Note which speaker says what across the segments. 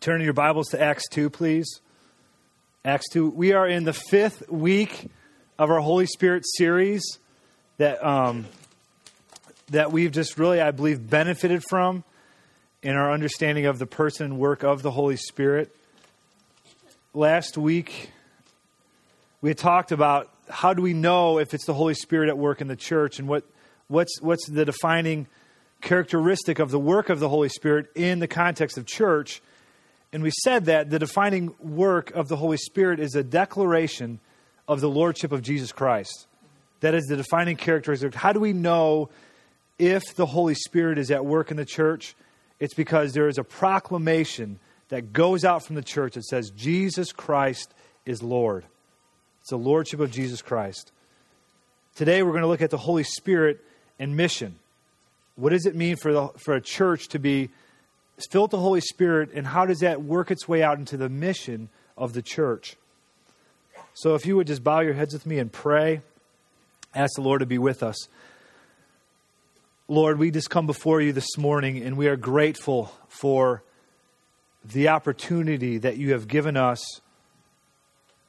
Speaker 1: Turn your Bibles to Acts 2, please. Acts 2. We are in the fifth week of our Holy Spirit series that, um, that we've just really, I believe, benefited from in our understanding of the person and work of the Holy Spirit. Last week, we had talked about how do we know if it's the Holy Spirit at work in the church and what, what's, what's the defining characteristic of the work of the Holy Spirit in the context of church. And we said that the defining work of the Holy Spirit is a declaration of the Lordship of Jesus Christ. That is the defining characteristic. How do we know if the Holy Spirit is at work in the church? It's because there is a proclamation that goes out from the church that says, Jesus Christ is Lord. It's the Lordship of Jesus Christ. Today we're going to look at the Holy Spirit and mission. What does it mean for, the, for a church to be filled with the Holy Spirit, and how does that work its way out into the mission of the church? So, if you would just bow your heads with me and pray, ask the Lord to be with us. Lord, we just come before you this morning, and we are grateful for the opportunity that you have given us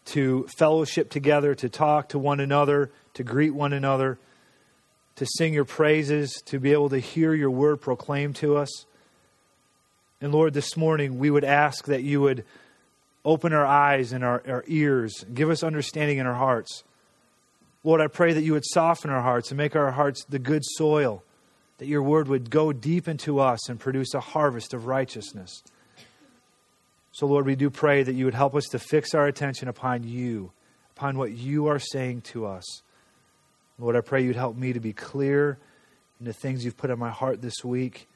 Speaker 1: to fellowship together, to talk to one another, to greet one another to sing your praises, to be able to hear your word proclaimed to us. And Lord, this morning we would ask that you would open our eyes and our, our ears, give us understanding in our hearts. Lord, I pray that you would soften our hearts and make our hearts the good soil, that your word would go deep into us and produce a harvest of righteousness. So, Lord, we do pray that you would help us to fix our attention upon you, upon what you are saying to us. Lord, I pray you'd help me to be clear in the things you've put on my heart this week.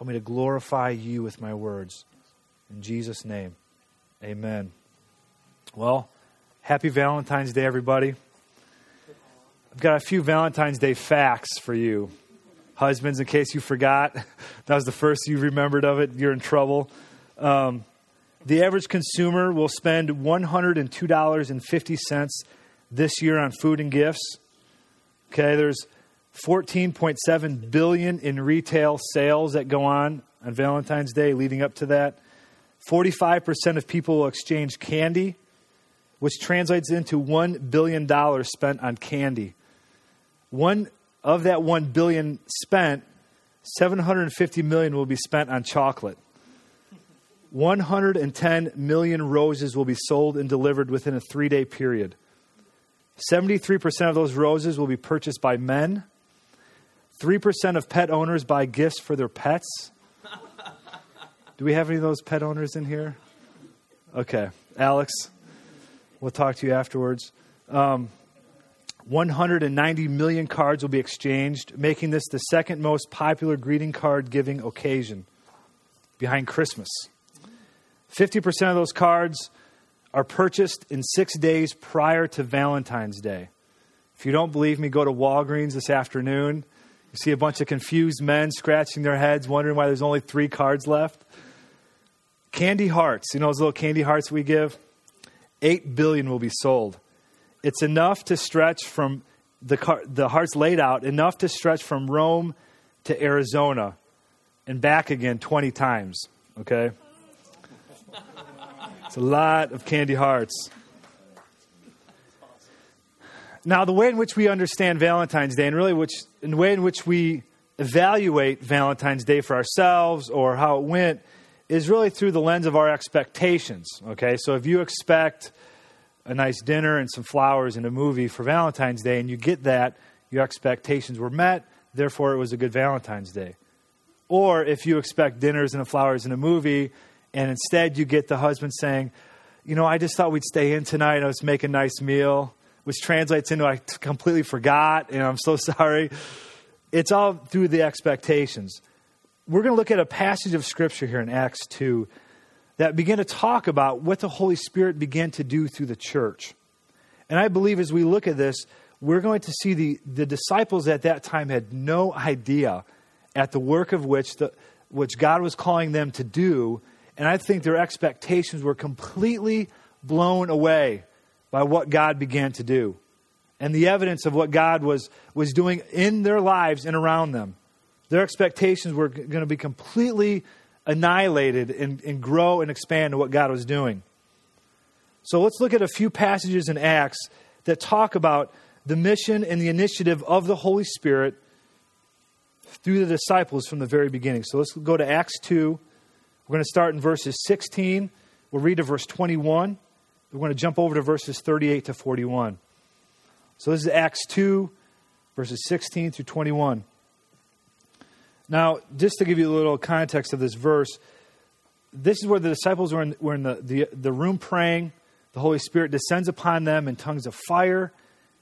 Speaker 1: Help me to glorify you with my words. In Jesus' name, amen. Well, happy Valentine's Day, everybody. I've got a few Valentine's Day facts for you. Husbands, in case you forgot, that was the first you remembered of it, you're in trouble. Um, the average consumer will spend $102.50 this year on food and gifts. Okay, there's 14.7 billion in retail sales that go on on Valentine's Day leading up to that. 45% of people will exchange candy, which translates into $1 billion spent on candy. One of that 1 billion spent, 750 million will be spent on chocolate. 110 million roses will be sold and delivered within a 3-day period. 73% of those roses will be purchased by men. 3% of pet owners buy gifts for their pets. Do we have any of those pet owners in here? Okay. Alex, we'll talk to you afterwards. Um, 190 million cards will be exchanged, making this the second most popular greeting card giving occasion behind Christmas. 50% of those cards are purchased in six days prior to Valentine's Day. If you don't believe me, go to Walgreens this afternoon. You see a bunch of confused men scratching their heads, wondering why there's only three cards left. Candy hearts, you know those little candy hearts we give? Eight billion will be sold. It's enough to stretch from the, car, the hearts laid out, enough to stretch from Rome to Arizona and back again 20 times, okay? It's a lot of candy hearts. Now, the way in which we understand Valentine's Day, and really which, the way in which we evaluate Valentine's Day for ourselves or how it went, is really through the lens of our expectations. Okay, so if you expect a nice dinner and some flowers and a movie for Valentine's Day, and you get that, your expectations were met, therefore it was a good Valentine's Day. Or if you expect dinners and flowers and a movie, and instead, you get the husband saying, You know, I just thought we'd stay in tonight. Was make a nice meal, which translates into I completely forgot, and I'm so sorry. It's all through the expectations. We're going to look at a passage of Scripture here in Acts 2 that begin to talk about what the Holy Spirit began to do through the church. And I believe as we look at this, we're going to see the, the disciples at that time had no idea at the work of which, the, which God was calling them to do and I think their expectations were completely blown away by what God began to do and the evidence of what God was, was doing in their lives and around them. Their expectations were going to be completely annihilated and, and grow and expand to what God was doing. So let's look at a few passages in Acts that talk about the mission and the initiative of the Holy Spirit through the disciples from the very beginning. So let's go to Acts 2. We're going to start in verses 16. We'll read to verse 21. We're going to jump over to verses 38 to 41. So this is Acts 2, verses 16 through 21. Now, just to give you a little context of this verse, this is where the disciples were in, were in the, the, the room praying. The Holy Spirit descends upon them in tongues of fire.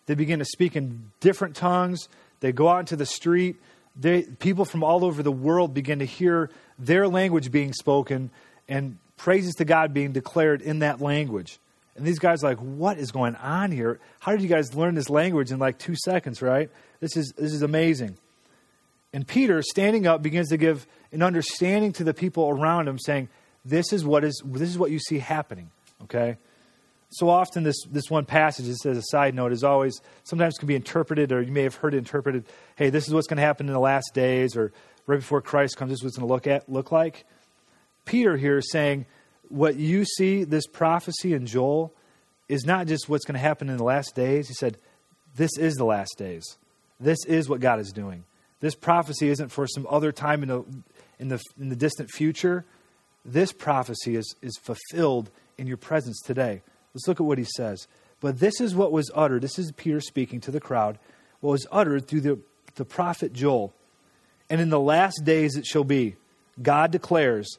Speaker 1: They begin to speak in different tongues. They go out into the street. They, people from all over the world begin to hear their language being spoken and praises to God being declared in that language. And these guys are like, what is going on here? How did you guys learn this language in like two seconds, right? This is, this is amazing. And Peter, standing up, begins to give an understanding to the people around him, saying, This is what is this is what you see happening. Okay? So often this this one passage, just as a side note, is always sometimes can be interpreted, or you may have heard it interpreted, hey, this is what's going to happen in the last days, or right before Christ comes, this is what's going to look at look like. Peter here is saying, what you see, this prophecy in Joel, is not just what's going to happen in the last days. He said, This is the last days. This is what God is doing. This prophecy isn't for some other time in the, in the, in the distant future. This prophecy is, is fulfilled in your presence today. Let's look at what he says. But this is what was uttered. This is Peter speaking to the crowd. What was uttered through the, the prophet Joel. And in the last days it shall be, God declares,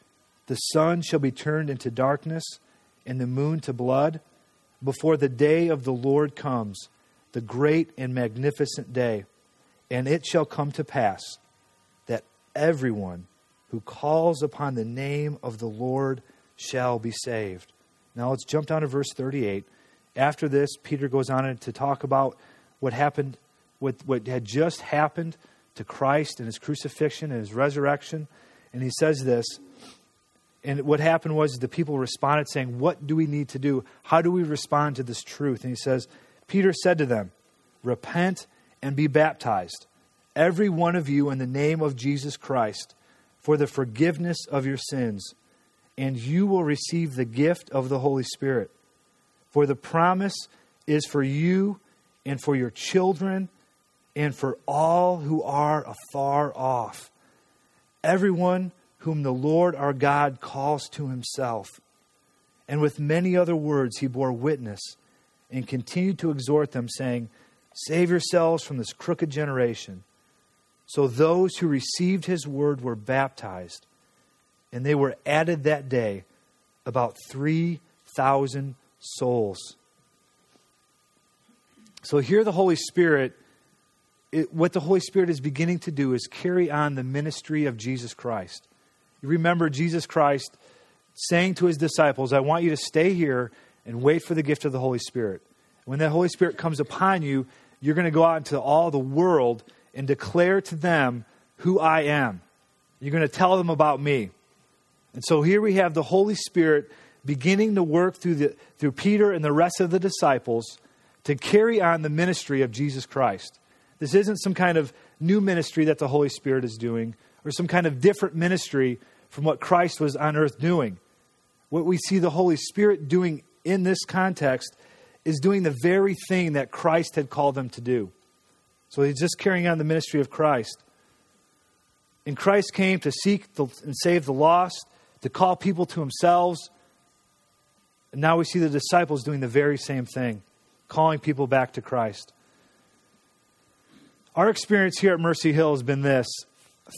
Speaker 1: The sun shall be turned into darkness, and the moon to blood, before the day of the Lord comes, the great and magnificent day. And it shall come to pass that everyone who calls upon the name of the Lord shall be saved. Now let's jump down to verse 38. After this, Peter goes on to talk about what happened, what, what had just happened to Christ and his crucifixion and his resurrection. And he says this. And what happened was the people responded saying, What do we need to do? How do we respond to this truth? And he says, Peter said to them, Repent and be baptized, every one of you, in the name of Jesus Christ, for the forgiveness of your sins, and you will receive the gift of the Holy Spirit. For the promise is for you and for your children and for all who are afar off, everyone whom the Lord our God calls to himself. And with many other words he bore witness and continued to exhort them, saying, Save yourselves from this crooked generation. So those who received his word were baptized, and they were added that day about 3,000 souls. So here, the Holy Spirit, it, what the Holy Spirit is beginning to do is carry on the ministry of Jesus Christ. You remember Jesus Christ saying to his disciples, I want you to stay here and wait for the gift of the Holy Spirit. When the Holy Spirit comes upon you, you're going to go out into all the world and declare to them who I am. You're going to tell them about me. And so here we have the Holy Spirit beginning to work through, the, through Peter and the rest of the disciples to carry on the ministry of Jesus Christ. This isn't some kind of new ministry that the Holy Spirit is doing or some kind of different ministry from what Christ was on earth doing. What we see the Holy Spirit doing in this context is doing the very thing that Christ had called them to do. So he's just carrying on the ministry of Christ. And Christ came to seek and save the lost, to call people to themselves. And now we see the disciples doing the very same thing, calling people back to Christ. Our experience here at Mercy Hill has been this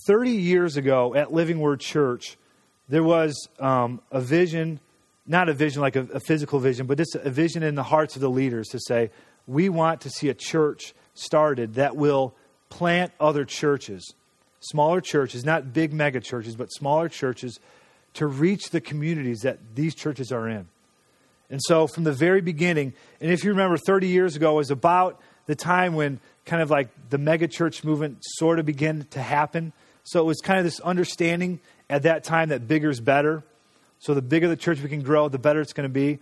Speaker 1: 30 years ago at Living Word Church, there was um, a vision not a vision like a, a physical vision, but just a vision in the hearts of the leaders to say, we want to see a church started that will plant other churches, smaller churches, not big mega churches, but smaller churches to reach the communities that these churches are in. And so, from the very beginning, and if you remember, 30 years ago was about the time when kind of like the megachurch movement sort of began to happen. So, it was kind of this understanding at that time that bigger is better. So, the bigger the church we can grow, the better it's going to be.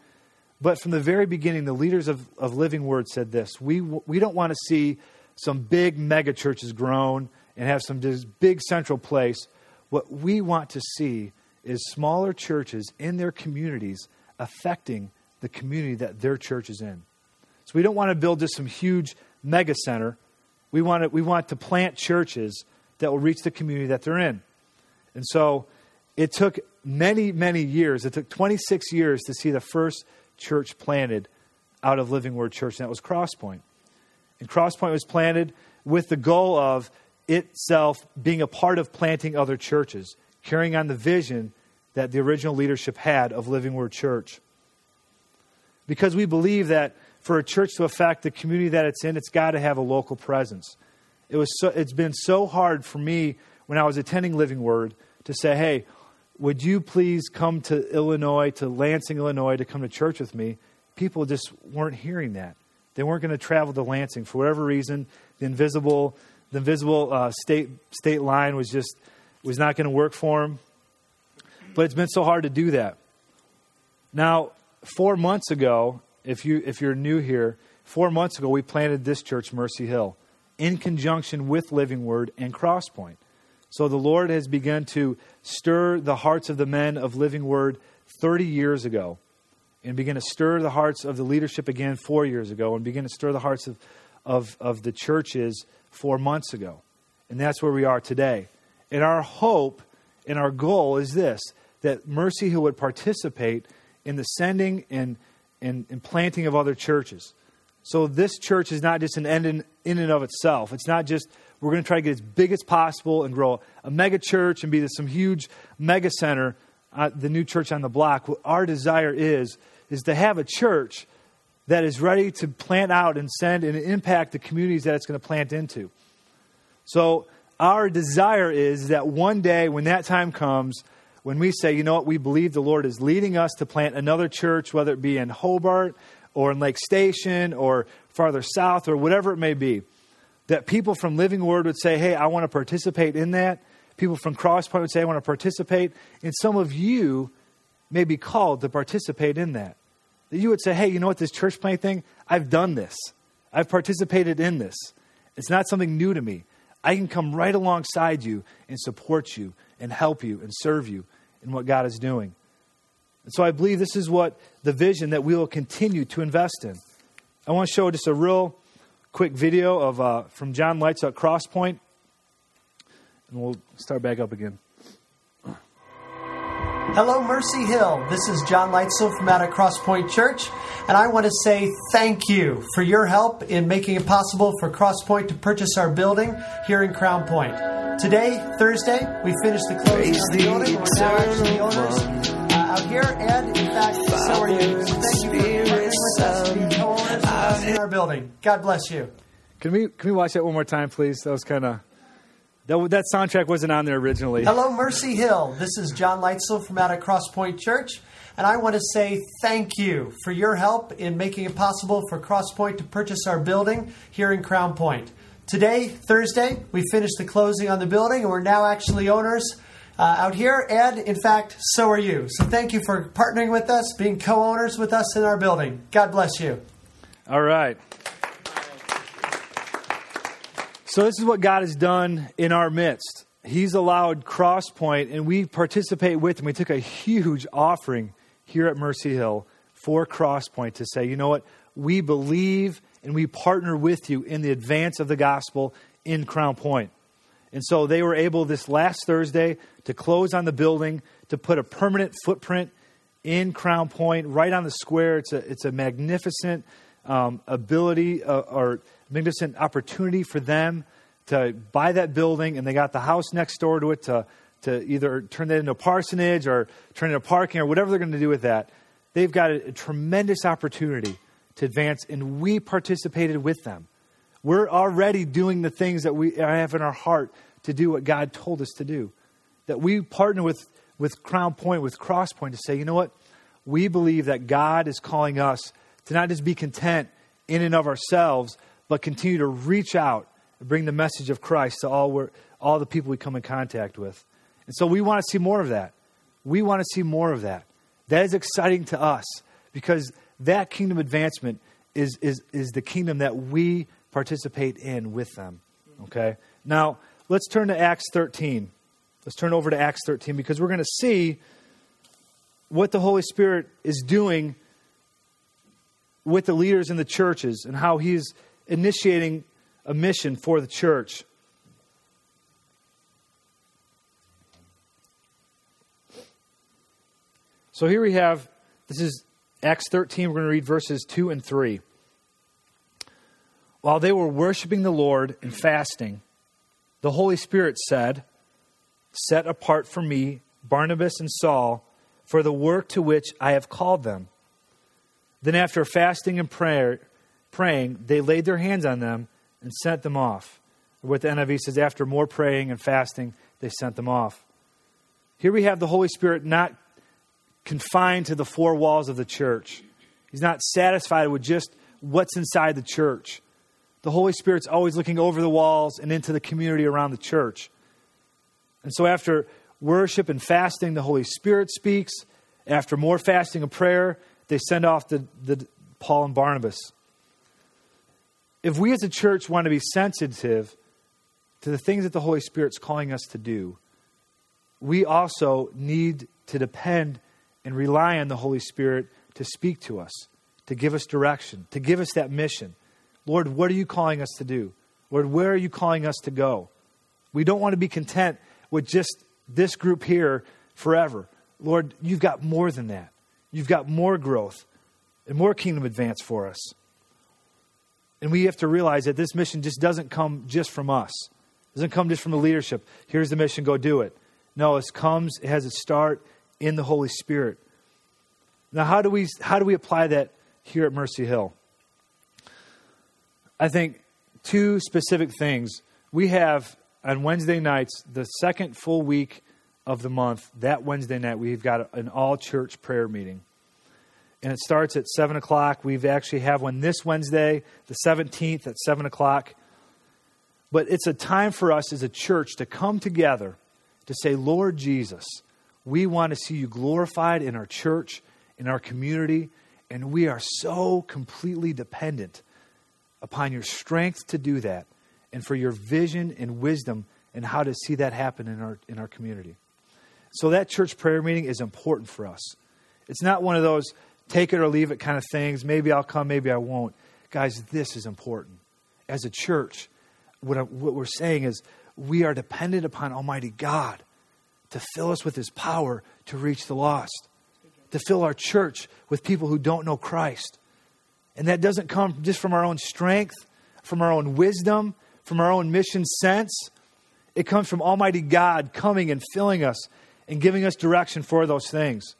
Speaker 1: But from the very beginning, the leaders of, of Living Word said this we, we don't want to see some big mega churches grown and have some big central place. What we want to see is smaller churches in their communities affecting the community that their church is in. So we don't want to build just some huge mega center. We want to, we want to plant churches that will reach the community that they're in. And so it took many, many years. It took 26 years to see the first church planted out of Living Word Church, and that was Crosspoint. And Crosspoint was planted with the goal of itself being a part of planting other churches, carrying on the vision that the original leadership had of Living Word Church. Because we believe that for a church to affect the community that it's in, it's got to have a local presence. It was so, it's been so hard for me when I was attending Living Word to say, hey, would you please come to Illinois, to Lansing, Illinois, to come to church with me? People just weren't hearing that. They weren't going to travel to Lansing for whatever reason. The invisible, the invisible uh, state state line was just was not going to work for them. But it's been so hard to do that. Now, four months ago, if you if you're new here, four months ago we planted this church, Mercy Hill, in conjunction with Living Word and Crosspoint. So the Lord has begun to stir the hearts of the men of Living Word 30 years ago, and begin to stir the hearts of the leadership again four years ago, and begin to stir the hearts of, of, of the churches four months ago. And that's where we are today. And our hope and our goal is this that Mercy Hill would participate in the sending and, and, and planting of other churches. So this church is not just an end in, in and of itself. It's not just we're going to try to get as big as possible and grow a mega church and be some huge mega center, uh, the new church on the block. What our desire is, is to have a church that is ready to plant out and send and impact the communities that it's going to plant into. So our desire is that one day when that time comes, when we say, you know what, we believe the Lord is leading us to plant another church, whether it be in Hobart or in Lake Station or farther south or whatever it may be, that people from Living Word would say, hey, I want to participate in that. People from Crosspoint would say, I want to participate. And some of you may be called to participate in that. That you would say, hey, you know what, this church plant thing, I've done this. I've participated in this. It's not something new to me. I can come right alongside you and support you and help you and serve you in what God is doing. And so I believe this is what the vision that we will continue to invest in. I want to show just a real quick video of uh, from John Lights at Crosspoint, and we'll start back up again.
Speaker 2: Hello, Mercy Hill. This is John Leitzel from out at Crosspoint Church, and I want to say thank you for your help in making it possible for Crosspoint to purchase our building here in Crown Point. Today, Thursday, we finished the closing of the building. We're now actually owners out here, and in fact, so are you. So thank you for partnering with us, being co-owners with us in our building. God bless you.
Speaker 1: Can we can we watch that one more time, please? That was kind of that that soundtrack wasn't on there originally.
Speaker 2: Hello, Mercy Hill. This is John Leitzel from out at Crosspoint Church, and I want to say thank you for your help in making it possible for Crosspoint to purchase our building here in Crown Point. Today, Thursday, we finished the closing on the building, and we're now actually owners. Uh, out here, and in fact, so are you. So thank you for partnering with us, being co owners with us in our building. God bless you.
Speaker 1: All right. So, this is what God has done in our midst. He's allowed Crosspoint, and we participate with him. We took a huge offering here at Mercy Hill for Crosspoint to say, you know what? We believe and we partner with you in the advance of the gospel in Crown Point. And so they were able this last Thursday to close on the building, to put a permanent footprint in Crown Point, right on the square. It's a, it's a magnificent um, ability uh, or magnificent opportunity for them to buy that building, and they got the house next door to it to, to either turn that into a parsonage or turn it into parking or whatever they're going to do with that. They've got a, a tremendous opportunity to advance, and we participated with them. We're already doing the things that we have in our heart to do what God told us to do. That we partner with, with Crown Point, with Cross Point, to say, you know what? We believe that God is calling us to not just be content in and of ourselves, but continue to reach out and bring the message of Christ to all, all the people we come in contact with. And so we want to see more of that. We want to see more of that. That is exciting to us because that kingdom advancement is, is, is the kingdom that we participate in with them. Okay? Now, let's turn to Acts 13. Let's turn over to Acts 13 because we're going to see what the Holy Spirit is doing with the leaders in the churches and how he's initiating a mission for the church. So here we have, this is Acts 13. We're going to read verses 2 and 3. While they were worshiping the Lord and fasting, the Holy Spirit said, Set apart for me Barnabas and Saul for the work to which I have called them. Then, after fasting and prayer, praying, they laid their hands on them and sent them off. What the NIV says, after more praying and fasting, they sent them off. Here we have the Holy Spirit not confined to the four walls of the church. He's not satisfied with just what's inside the church. The Holy Spirit's always looking over the walls and into the community around the church. And so, after worship and fasting, the Holy Spirit speaks. After more fasting and prayer, they send off the, the Paul and Barnabas. If we as a church want to be sensitive to the things that the Holy Spirit's calling us to do, we also need to depend and rely on the Holy Spirit to speak to us, to give us direction, to give us that mission. Lord, what are you calling us to do? Lord, where are you calling us to go? We don't want to be content with just this group here forever. Lord, you've got more than that. You've got more growth and more kingdom advance for us. And we have to realize that this mission just doesn't come just from us. It doesn't come just from the leadership. Here's the mission, go do it. No, it comes, it has its start in the Holy Spirit. Now, how do we, how do we apply that here at Mercy Hill? I think two specific things. We have on Wednesday nights, the second full week of the month, that Wednesday night, we've got an all church prayer meeting. And it starts at 7 o'clock. We've actually have one this Wednesday, the 17th at 7 o'clock. But it's a time for us as a church to come together to say, Lord Jesus, we want to see you glorified in our church, in our community, and we are so completely dependent upon your strength to do that and for your vision and wisdom and how to see that happen in our, in our community. So, that church prayer meeting is important for us. It's not one of those take it or leave it kind of things. Maybe I'll come, maybe I won't. Guys, this is important. As a church, what, I, what we're saying is we are dependent upon Almighty God to fill us with His power to reach the lost, to fill our church with people who don't know Christ. And that doesn't come just from our own strength, from our own wisdom, from our own mission sense. It comes from Almighty God coming and filling us and giving us direction for those things.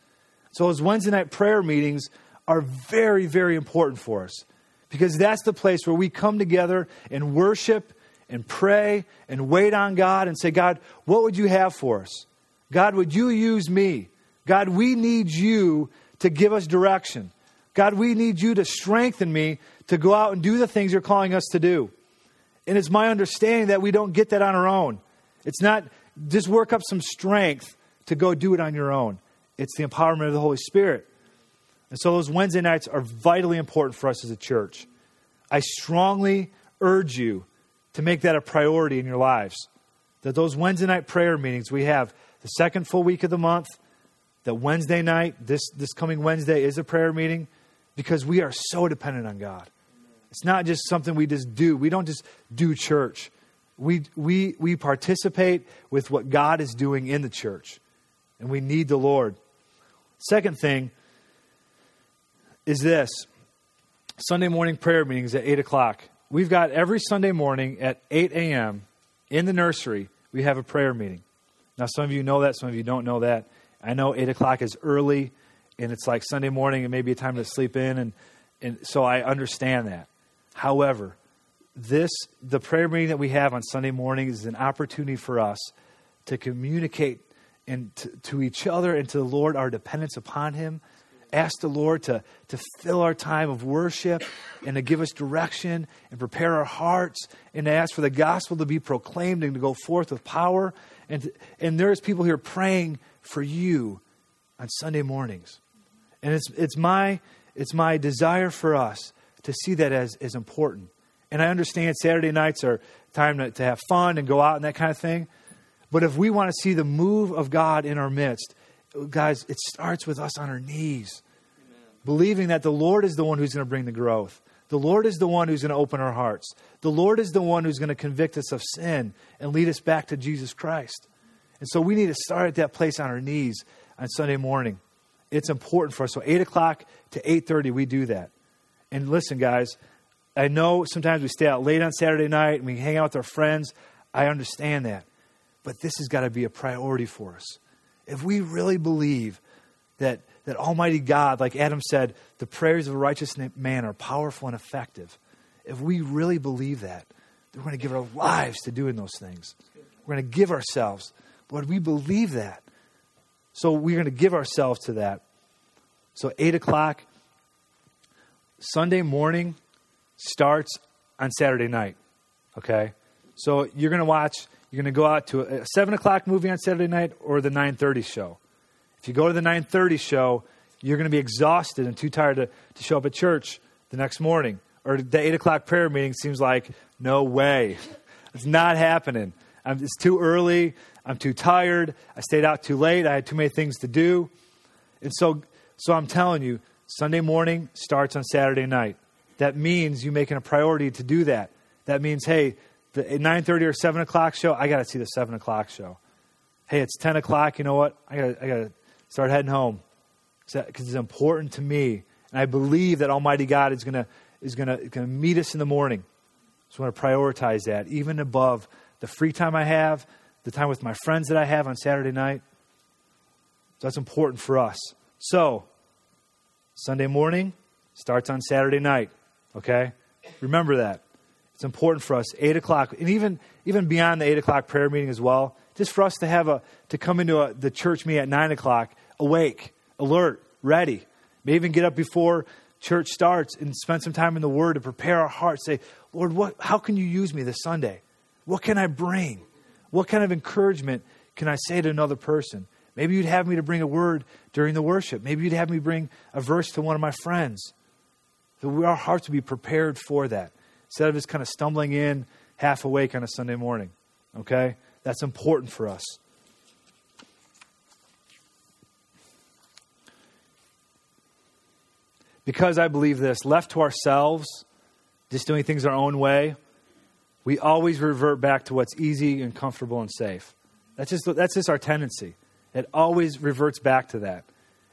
Speaker 1: So, those Wednesday night prayer meetings are very, very important for us because that's the place where we come together and worship and pray and wait on God and say, God, what would you have for us? God, would you use me? God, we need you to give us direction. God, we need you to strengthen me to go out and do the things you're calling us to do. And it's my understanding that we don't get that on our own. It's not just work up some strength to go do it on your own, it's the empowerment of the Holy Spirit. And so those Wednesday nights are vitally important for us as a church. I strongly urge you to make that a priority in your lives. That those Wednesday night prayer meetings we have the second full week of the month, that Wednesday night, this, this coming Wednesday, is a prayer meeting because we are so dependent on God. It's not just something we just do. We don't just do church. We, we, we participate with what God is doing in the church, and we need the Lord. Second thing is this Sunday morning prayer meetings at 8 o'clock. We've got every Sunday morning at 8 a.m. in the nursery, we have a prayer meeting. Now, some of you know that, some of you don't know that. I know 8 o'clock is early, and it's like Sunday morning, and maybe a time to sleep in, and, and so I understand that. However, this the prayer meeting that we have on Sunday morning is an opportunity for us to communicate and to, to each other and to the Lord our dependence upon Him. Ask the Lord to, to fill our time of worship and to give us direction and prepare our hearts and to ask for the gospel to be proclaimed and to go forth with power. And, and there's people here praying for you on Sunday mornings. And it's, it's, my, it's my desire for us to see that as, as important. And I understand Saturday nights are time to, to have fun and go out and that kind of thing. But if we want to see the move of God in our midst, guys, it starts with us on our knees, Amen. believing that the Lord is the one who's going to bring the growth. The Lord is the one who's going to open our hearts. The Lord is the one who's going to convict us of sin and lead us back to Jesus Christ. And so we need to start at that place on our knees on Sunday morning. It's important for us. So 8 o'clock to 8.30, we do that. And listen, guys, I know sometimes we stay out late on Saturday night and we hang out with our friends. I understand that. But this has got to be a priority for us. If we really believe that, that Almighty God, like Adam said, the prayers of a righteous man are powerful and effective, if we really believe that, we're going to give our lives to doing those things. We're going to give ourselves. Lord, we believe that. So we're going to give ourselves to that. So 8 o'clock, Sunday morning starts on Saturday night. Okay? So you're going to watch, you're going to go out to a 7 o'clock movie on Saturday night or the 9.30 show. If you go to the 9.30 show, you're going to be exhausted and too tired to, to show up at church the next morning. Or the 8 o'clock prayer meeting seems like, no way. It's not happening. I'm, it's too early. I'm too tired. I stayed out too late. I had too many things to do. And so, so I'm telling you, Sunday morning starts on Saturday night. That means you making a priority to do that. That means, hey, the 9.30 or 7 o'clock show, I got to see the 7 o'clock show. Hey, it's 10 o'clock. You know what? I got I to start heading home because it's important to me. And I believe that Almighty God is going to is going to meet us in the morning. So I want to prioritize that, even above the free time I have, the time with my friends that I have on Saturday night. So that's important for us. So, Sunday morning starts on Saturday night. Okay? Remember that. It's important for us. Eight o'clock, and even even beyond the eight o'clock prayer meeting as well. Just for us to have a to come into a, the church meeting at nine o'clock, awake, alert, ready. Maybe even get up before church starts and spend some time in the Word to prepare our hearts. Say, Lord, what? How can you use me this Sunday? What can I bring? What kind of encouragement can I say to another person? Maybe you'd have me to bring a word during the worship. Maybe you'd have me bring a verse to one of my friends. That our hearts would be prepared for that instead of just kind of stumbling in half awake on a Sunday morning. Okay? That's important for us. Because I believe this, left to ourselves, just doing things our own way, we always revert back to what's easy and comfortable and safe. That's just, that's just our tendency. It always reverts back to that.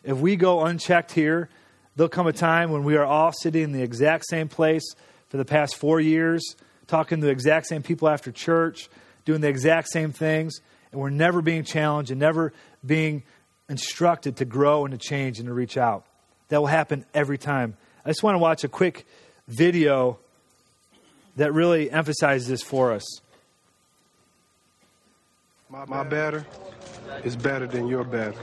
Speaker 1: If we go unchecked here, there'll come a time when we are all sitting in the exact same place for the past four years, talking to the exact same people after church, doing the exact same things, and we're never being challenged and never being instructed to grow and to change and to reach out. That will happen every time. I just want to watch a quick video that really emphasizes this for us.
Speaker 3: My, my better is better than your better.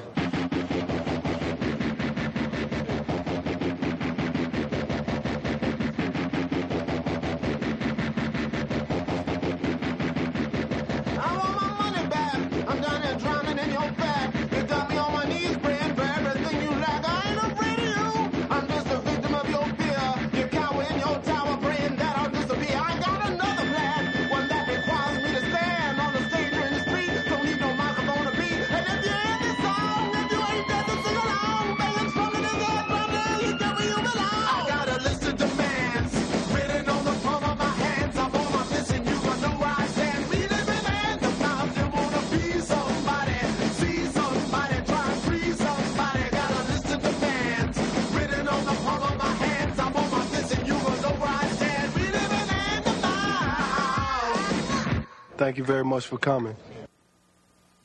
Speaker 3: Thank you very much for coming.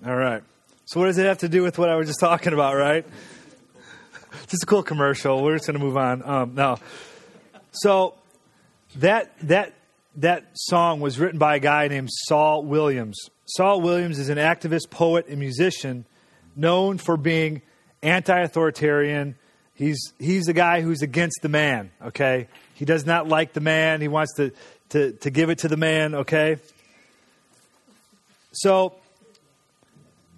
Speaker 1: All right. So, what does it have to do with what I was just talking about, right? just a cool commercial. We're just going to move on. Um, no. So, that, that, that song was written by a guy named Saul Williams. Saul Williams is an activist, poet, and musician known for being anti authoritarian. He's, he's the guy who's against the man, okay? He does not like the man. He wants to, to, to give it to the man, okay? So,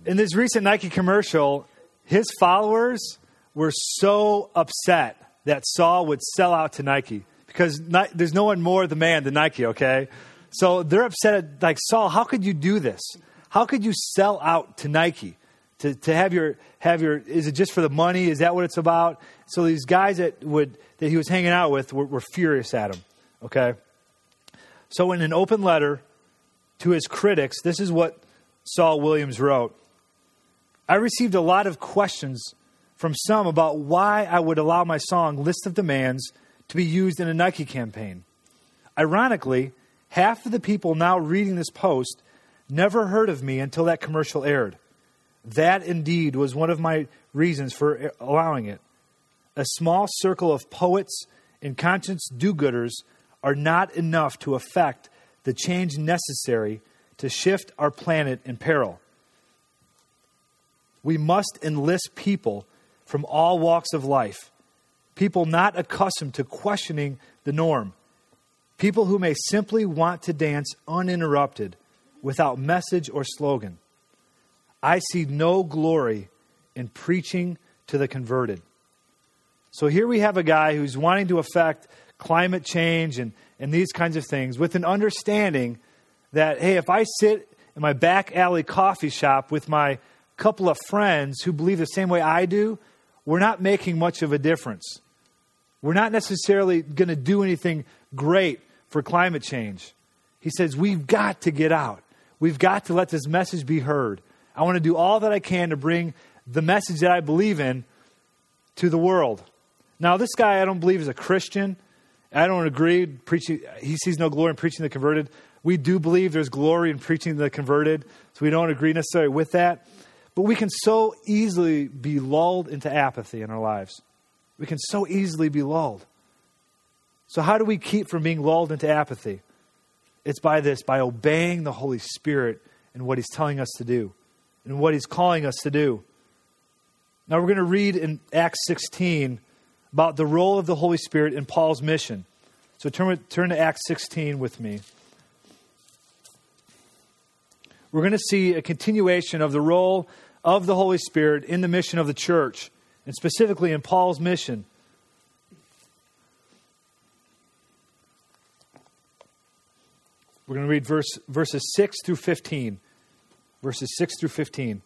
Speaker 1: in this recent Nike commercial, his followers were so upset that Saul would sell out to Nike because there's no one more the man than Nike, okay? So they're upset at, like, Saul, how could you do this? How could you sell out to Nike? To, to have your have your is it just for the money? Is that what it's about? So these guys that would that he was hanging out with were, were furious at him. Okay. So in an open letter to his critics, this is what Saul Williams wrote. I received a lot of questions from some about why I would allow my song List of Demands to be used in a Nike campaign. Ironically, half of the people now reading this post never heard of me until that commercial aired. That indeed was one of my reasons for allowing it. A small circle of poets and conscience do gooders are not enough to effect the change necessary to shift our planet in peril. We must enlist people from all walks of life, people not accustomed to questioning the norm, people who may simply want to dance uninterrupted without message or slogan. I see no glory in preaching to the converted. So here we have a guy who's wanting to affect climate change and, and these kinds of things with an understanding that, hey, if I sit in my back alley coffee shop with my couple of friends who believe the same way I do, we're not making much of a difference. We're not necessarily going to do anything great for climate change. He says, we've got to get out. We've got to let this message be heard. I want to do all that I can to bring the message that I believe in to the world. Now, this guy I don't believe is a Christian. I don't agree. Preaching, he sees no glory in preaching the converted. We do believe there's glory in preaching the converted, so we don't agree necessarily with that. But we can so easily be lulled into apathy in our lives. We can so easily be lulled. So, how do we keep from being lulled into apathy? It's by this, by obeying the Holy Spirit and what He's telling us to do and what He's calling us to do. Now, we're going to read in Acts 16 about the role of the Holy Spirit in Paul's mission. So, turn, turn to Acts 16 with me. We're going to see a continuation of the role of the Holy Spirit in the mission of the church, and specifically in Paul's mission. We're going to read verse, verses 6 through 15. Verses 6 through 15.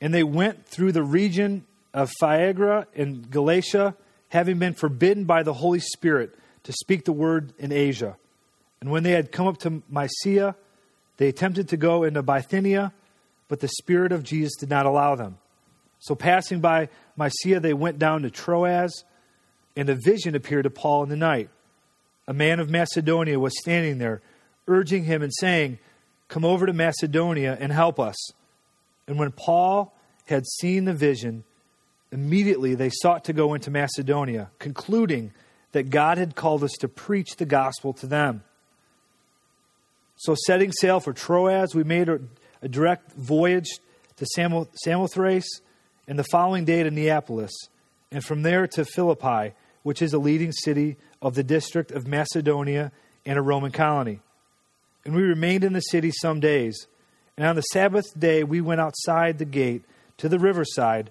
Speaker 1: And they went through the region of Phrygia and Galatia, having been forbidden by the Holy Spirit to speak the word in Asia. And when they had come up to Mysia, they attempted to go into Bithynia, but the Spirit of Jesus did not allow them. So, passing by Mysia, they went down to Troas, and a vision appeared to Paul in the night a man of Macedonia was standing there, urging him and saying, Come over to Macedonia and help us. And when Paul had seen the vision, immediately they sought to go into Macedonia, concluding that God had called us to preach the gospel to them. So, setting sail for Troas, we made a, a direct voyage to Samothrace, and the following day to Neapolis, and from there to Philippi, which is a leading city of the district of Macedonia and a Roman colony. And we remained in the city some days. And on the Sabbath day, we went outside the gate to the riverside,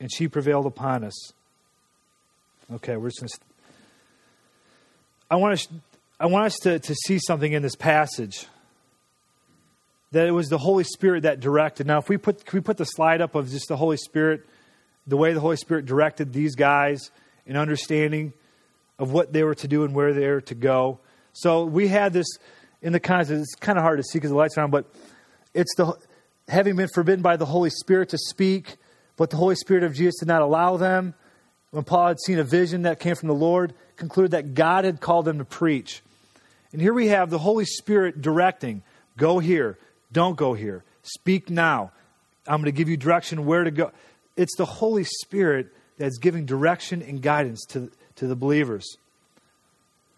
Speaker 1: And she prevailed upon us. Okay, we're just. I want us, I want us to, to see something in this passage. That it was the Holy Spirit that directed. Now, if we put, we put the slide up of just the Holy Spirit, the way the Holy Spirit directed these guys in understanding of what they were to do and where they were to go. So we had this in the context. It's kind of hard to see because the lights are on, but it's the having been forbidden by the Holy Spirit to speak, but the Holy Spirit of Jesus did not allow them. When Paul had seen a vision that came from the Lord, concluded that God had called them to preach. And here we have the Holy Spirit directing go here, don't go here, speak now. I'm going to give you direction where to go. It's the Holy Spirit that's giving direction and guidance to, to the believers.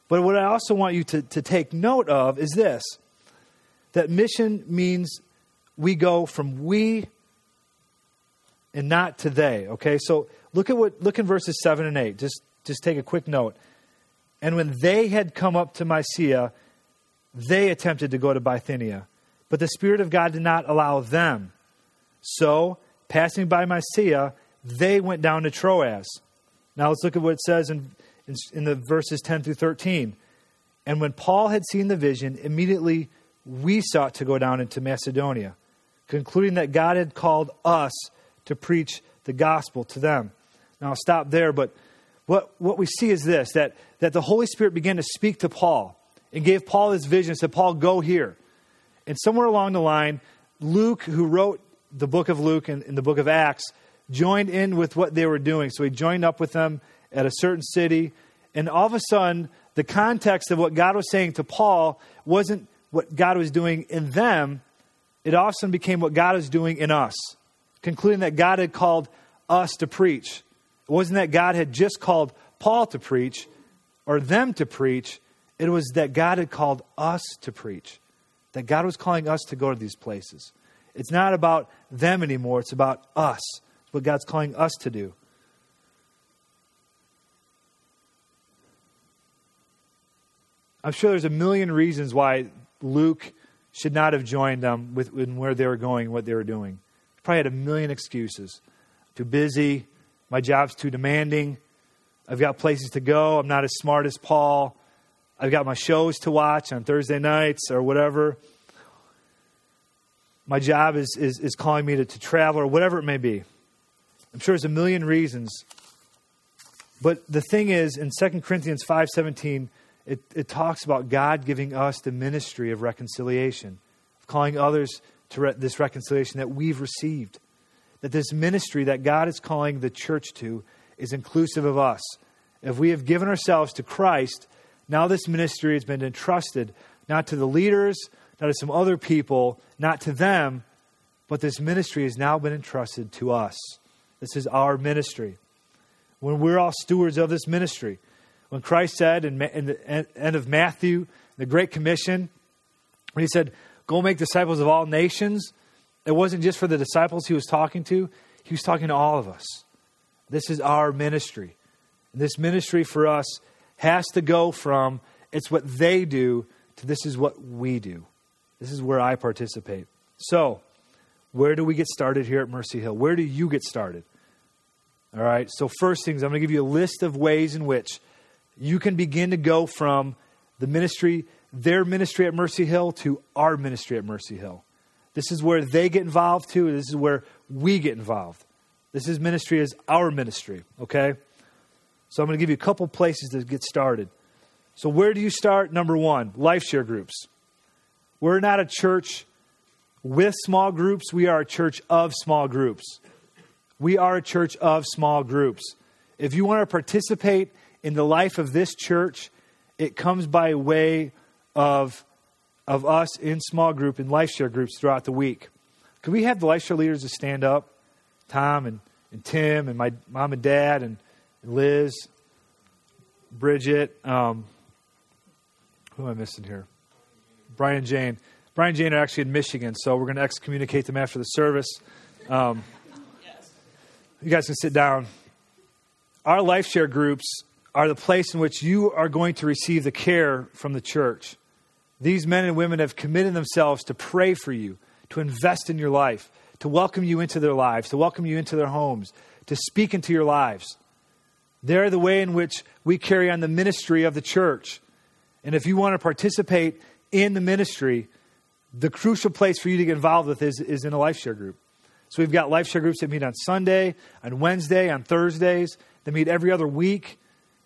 Speaker 1: But what I also want you to, to take note of is this that mission means we go from we and not to they. Okay, so look at what look in verses seven and eight. Just just take a quick note. And when they had come up to Mysia, they attempted to go to Bithynia, but the Spirit of God did not allow them. So, passing by Mysia, they went down to Troas. Now let's look at what it says in, in, in the verses 10 through 13. And when Paul had seen the vision, immediately we sought to go down into Macedonia, concluding that God had called us to preach the gospel to them. Now I'll stop there, but what, what we see is this that, that the Holy Spirit began to speak to Paul and gave Paul this vision, said, Paul, go here. And somewhere along the line, Luke, who wrote the book of Luke and, and the book of Acts, joined in with what they were doing. So he joined up with them at a certain city. And all of a sudden, the context of what God was saying to Paul wasn't what God was doing in them, it all of a sudden became what God was doing in us, concluding that God had called us to preach. It wasn't that God had just called Paul to preach or them to preach, it was that God had called us to preach, that God was calling us to go to these places. It's not about them anymore, it's about us. It's what God's calling us to do. I'm sure there's a million reasons why Luke should not have joined them with, where they were going, what they were doing. Probably had a million excuses. Too busy. My job's too demanding. I've got places to go. I'm not as smart as Paul. I've got my shows to watch on Thursday nights or whatever. My job is, is, is calling me to, to travel or whatever it may be. I'm sure there's a million reasons. But the thing is, in 2 Corinthians 5.17, it, it talks about God giving us the ministry of reconciliation, of calling others to re- this reconciliation that we've received. That this ministry that God is calling the church to is inclusive of us. If we have given ourselves to Christ, now this ministry has been entrusted not to the leaders, not to some other people, not to them, but this ministry has now been entrusted to us. This is our ministry. When we're all stewards of this ministry, when Christ said in, the end of Matthew, the Great Commission, when he said, Go make disciples of all nations, it wasn't just for the disciples he was talking to, he was talking to all of us. This is our ministry. And this ministry for us has to go from it's what they do to this is what we do. This is where I participate. So, where do we get started here at Mercy Hill? Where do you get started? All right, so first things, I'm going to give you a list of ways in which you can begin to go from the ministry, their ministry at Mercy Hill, to our ministry at Mercy Hill. This is where they get involved too. This is where we get involved. This is ministry as our ministry, okay? So I'm going to give you a couple places to get started. So, where do you start? Number one, life share groups. We're not a church with small groups, we are a church of small groups. We are a church of small groups. If you want to participate in the life of this church, it comes by way of, of us in small group and life share groups throughout the week. Could we have the life share leaders to stand up? Tom and, and Tim and my mom and dad and, Liz, Bridget. Um, who am I missing here? Brian Jane. Brian Jane are actually in Michigan, so we're going to excommunicate them after the service. Um, you guys can sit down. Our life share groups are the place in which you are going to receive the care from the church. These men and women have committed themselves to pray for you, to invest in your life, to welcome you into their lives, to welcome you into their homes, to speak into your lives. They're the way in which we carry on the ministry of the church. And if you want to participate in the ministry, the crucial place for you to get involved with is, is in a life share group. So we've got life share groups that meet on Sunday, on Wednesday, on Thursdays. They meet every other week.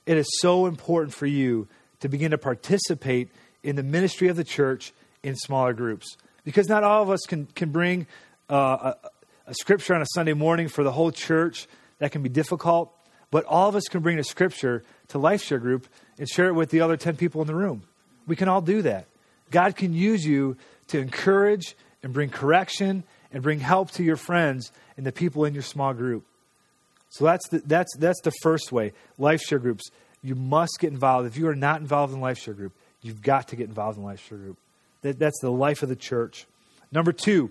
Speaker 1: It is so important for you to begin to participate in the ministry of the church in smaller groups because not all of us can, can bring uh, a, a scripture on a Sunday morning for the whole church, that can be difficult. But all of us can bring a scripture to Life Share Group and share it with the other 10 people in the room. We can all do that. God can use you to encourage and bring correction and bring help to your friends and the people in your small group. So that's the, that's, that's the first way. Life Share Groups. You must get involved. If you are not involved in Life Share Group, you've got to get involved in Life Group. That, that's the life of the church. Number two,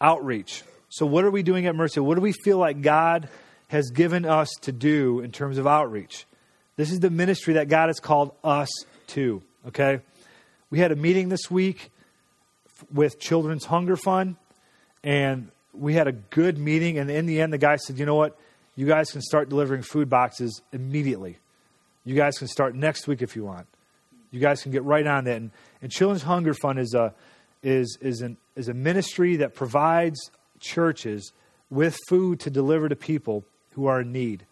Speaker 1: outreach. So, what are we doing at Mercy? What do we feel like God has given us to do in terms of outreach? This is the ministry that God has called us to, okay? We had a meeting this week with Children's Hunger Fund, and we had a good meeting. And in the end, the guy said, You know what? You guys can start delivering food boxes immediately. You guys can start next week if you want. You guys can get right on that. And, and Children's Hunger Fund is a, is, is, an, is a ministry that provides churches with food to deliver to people who are in need.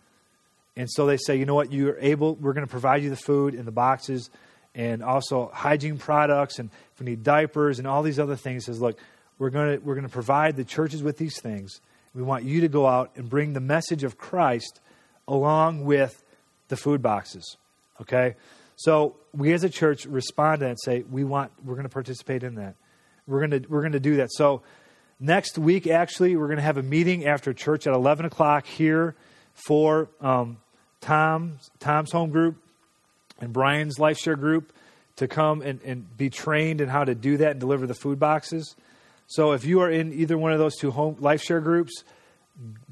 Speaker 1: And so they say, you know what, you're able, we're going to provide you the food in the boxes and also hygiene products and if we need diapers and all these other things. Says, look, we're going to, we're going to provide the churches with these things. We want you to go out and bring the message of Christ along with the food boxes. Okay? So we as a church respond to that and say, we want, we're going to participate in that. We're going to, we're going to do that. So next week, actually, we're going to have a meeting after church at 11 o'clock here for um, Tom's, Tom's home group and Brian's life share group to come and, and be trained in how to do that and deliver the food boxes. So if you are in either one of those two home life share groups,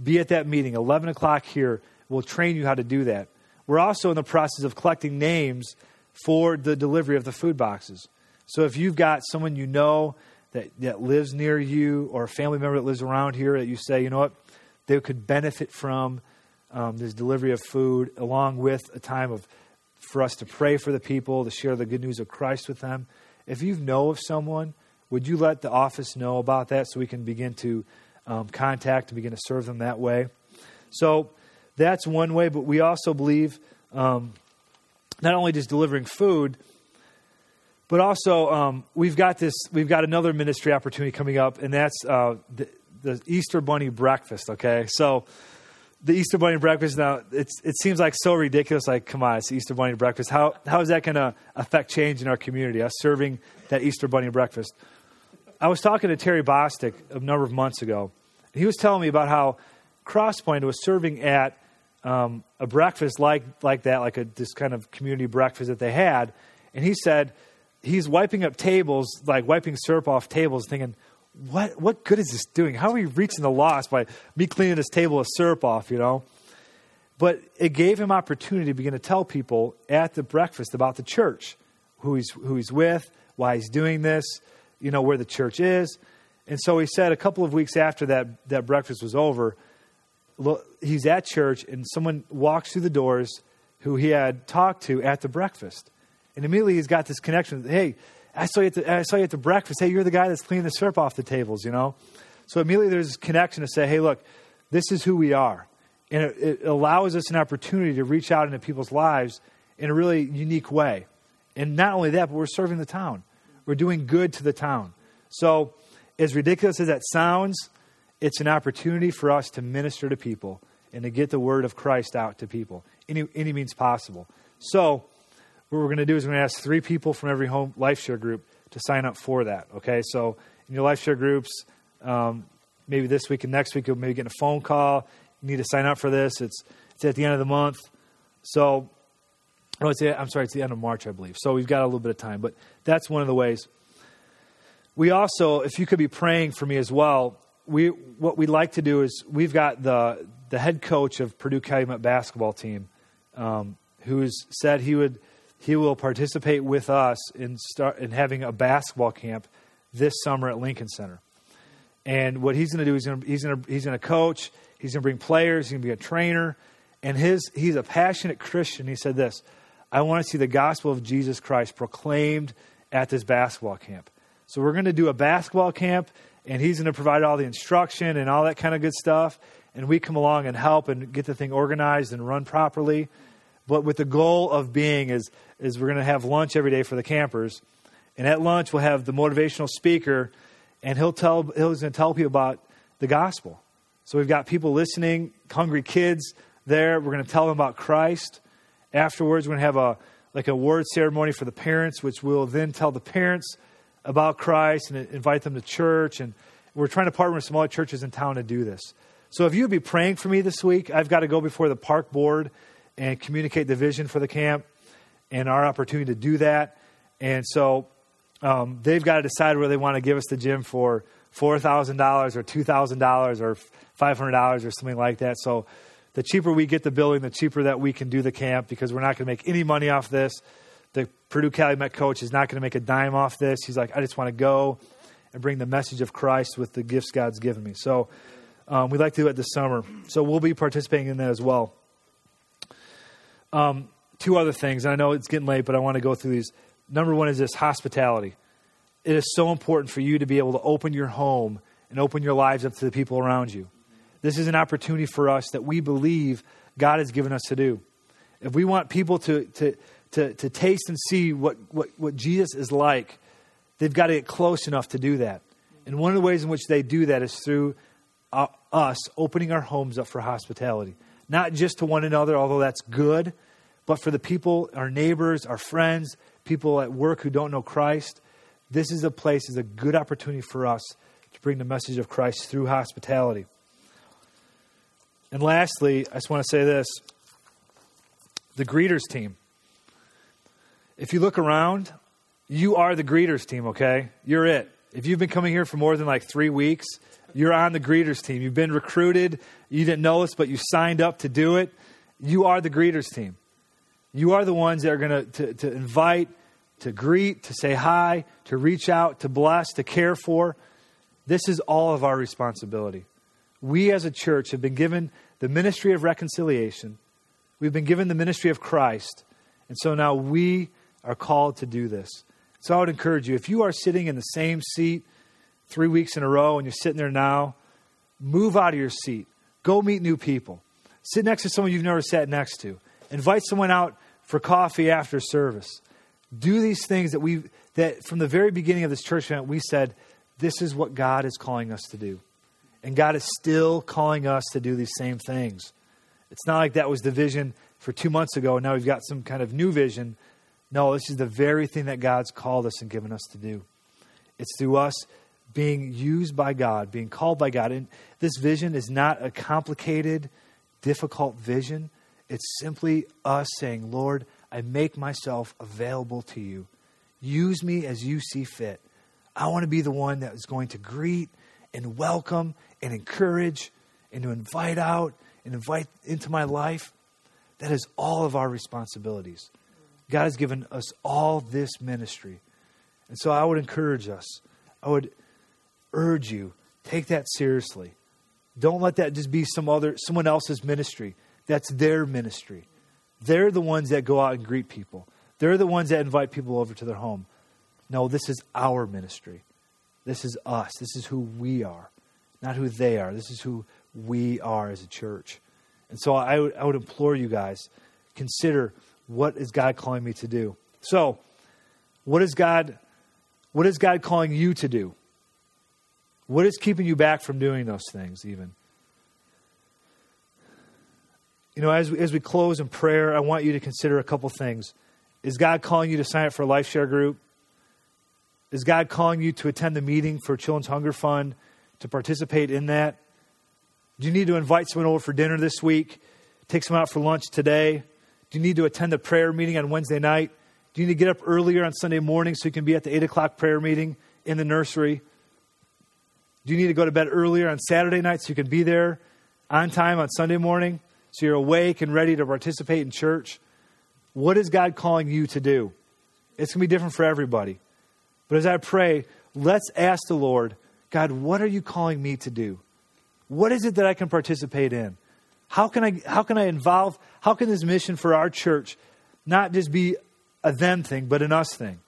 Speaker 1: be at that meeting, 11 o'clock here. We'll train you how to do that. We're also in the process of collecting names for the delivery of the food boxes. So if you've got someone you know that, that lives near you or a family member that lives around here that you say, you know what, they could benefit from um, this delivery of food along with a time of for us to pray for the people, to share the good news of Christ with them. If you know of someone, would you let the office know about that so we can begin to um, contact and begin to serve them that way? So that's one way, but we also believe um, not only just delivering food, but also um, we've got this. We've got another ministry opportunity coming up, and that's uh, the, the Easter Bunny breakfast. Okay, so the Easter Bunny breakfast now it seems like so ridiculous. Like, come on, it's Easter Bunny breakfast. How how is that going to affect change in our community? Us serving that Easter Bunny breakfast. I was talking to Terry Bostic a number of months ago. And he was telling me about how Crosspoint was serving at um, a breakfast like like that, like a this kind of community breakfast that they had. And he said he's wiping up tables, like wiping syrup off tables, thinking what what good is this doing? How are we reaching the lost by me cleaning this table of syrup off, you know? But it gave him opportunity to begin to tell people at the breakfast about the church, who he's who he's with, why he's doing this, you know, where the church is. And so he said a couple of weeks after that that breakfast was over, he's at church and someone walks through the doors who he had talked to at the breakfast. And immediately he's got this connection. Hey, I saw you at the, I saw you at the breakfast. Hey, you're the guy that's cleaning the syrup off the tables, you know? So immediately there's this connection to say, hey, look, this is who we are. And it, it allows us an opportunity to reach out into people's lives in a really unique way. And not only that, but we're serving the town. We're doing good to the town. So, as ridiculous as that sounds, it's an opportunity for us to minister to people and to get the word of Christ out to people any, any means possible. So, what we're going to do is we're going to ask three people from every home life share group to sign up for that. Okay, so in your life share groups, um, maybe this week and next week you'll maybe get a phone call. You need to sign up for this. It's it's at the end of the month. So, oh, it's I'm sorry, it's the end of March, I believe. So we've got a little bit of time, but that's one of the ways. We also, if you could be praying for me as well, we what we'd like to do is we've got the the head coach of Purdue Calumet basketball team, um, has said he would he will participate with us in, start, in having a basketball camp this summer at Lincoln Center. And what he's going to do is he's going to, he's going to coach, he's going to bring players, he's going to be a trainer. And his, he's a passionate Christian. He said this I want to see the gospel of Jesus Christ proclaimed at this basketball camp. So we're going to do a basketball camp, and he's going to provide all the instruction and all that kind of good stuff. And we come along and help and get the thing organized and run properly but with the goal of being is, is we're going to have lunch every day for the campers. And at lunch, we'll have the motivational speaker, and he'll tell he's going to tell people about the gospel. So we've got people listening, hungry kids there. We're going to tell them about Christ. Afterwards, we're going to have a like a word ceremony for the parents, which we'll then tell the parents about Christ and invite them to church. And we're trying to partner with some other churches in town to do this. So if you would be praying for me this week, I've got to go before the park board and communicate the vision for the camp and our opportunity to do that. And so um, they've got to decide whether they want to give us the gym for $4,000 or $2,000 or $500 or something like that. So the cheaper we get the building, the cheaper that we can do the camp because we're not going to make any money off this. The Purdue Calumet coach is not going to make a dime off this. He's like, I just want to go and bring the message of Christ with the gifts God's given me. So um, we'd like to do it this summer. So we'll be participating in that as well. Um, two other things. and I know it's getting late, but I want to go through these. Number one is this hospitality. It is so important for you to be able to open your home and open your lives up to the people around you. This is an opportunity for us that we believe God has given us to do. If we want people to, to, to, to taste and see what, what, what Jesus is like, they've got to get close enough to do that. And one of the ways in which they do that is through uh, us opening our homes up for hospitality. Not just to one another, although that's good, but for the people, our neighbors, our friends, people at work who don't know Christ. This is a place, is a good opportunity for us to bring the message of Christ through hospitality. And lastly, I just want to say this the greeters team. If you look around, you are the greeters team, okay? You're it. If you've been coming here for more than like three weeks, you're on the greeters team. You've been recruited. You didn't know us, but you signed up to do it. You are the greeters team. You are the ones that are going to, to invite, to greet, to say hi, to reach out, to bless, to care for. This is all of our responsibility. We as a church have been given the ministry of reconciliation, we've been given the ministry of Christ, and so now we are called to do this. So I would encourage you if you are sitting in the same seat three weeks in a row and you're sitting there now, move out of your seat. Go meet new people. Sit next to someone you've never sat next to. Invite someone out for coffee after service. Do these things that we that from the very beginning of this church event we said this is what God is calling us to do. And God is still calling us to do these same things. It's not like that was the vision for 2 months ago and now we've got some kind of new vision. No, this is the very thing that God's called us and given us to do. It's through us being used by God, being called by God. And this vision is not a complicated, difficult vision. It's simply us saying, Lord, I make myself available to you. Use me as you see fit. I want to be the one that is going to greet and welcome and encourage and to invite out and invite into my life. That is all of our responsibilities. God has given us all this ministry. And so I would encourage us, I would urge you, take that seriously. Don't let that just be some other someone else's ministry. That's their ministry. They're the ones that go out and greet people. They're the ones that invite people over to their home. No, this is our ministry. This is us. This is who we are, not who they are. This is who we are as a church. And so I would, I would implore you guys consider what is God calling me to do. So, what is God what is God calling you to do? What is keeping you back from doing those things, even? You know, as we, as we close in prayer, I want you to consider a couple things. Is God calling you to sign up for a life share group? Is God calling you to attend the meeting for Children's Hunger Fund, to participate in that? Do you need to invite someone over for dinner this week? Take someone out for lunch today? Do you need to attend the prayer meeting on Wednesday night? Do you need to get up earlier on Sunday morning so you can be at the 8 o'clock prayer meeting in the nursery? Do you need to go to bed earlier on Saturday night so you can be there on time on Sunday morning so you're awake and ready to participate in church? What is God calling you to do? It's going to be different for everybody. But as I pray, let's ask the Lord, God, what are you calling me to do? What is it that I can participate in? How can I, how can I involve, how can this mission for our church not just be a them thing, but an us thing?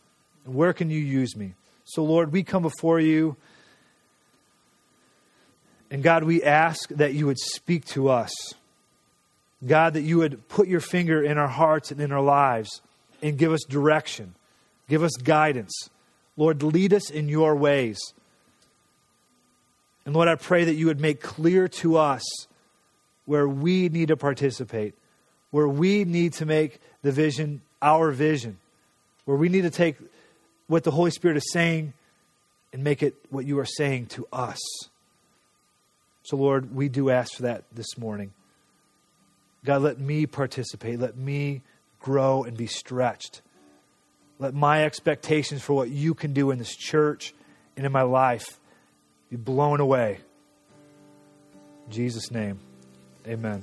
Speaker 1: And where can you use me? So, Lord, we come before you. And God, we ask that you would speak to us. God, that you would put your finger in our hearts and in our lives and give us direction, give us guidance. Lord, lead us in your ways. And Lord, I pray that you would make clear to us where we need to participate, where we need to make the vision our vision, where we need to take what the Holy Spirit is saying and make it what you are saying to us. So, Lord, we do ask for that this morning. God, let me participate. Let me grow and be stretched. Let my expectations for what you can do in this church and in my life be blown away. In Jesus' name, amen.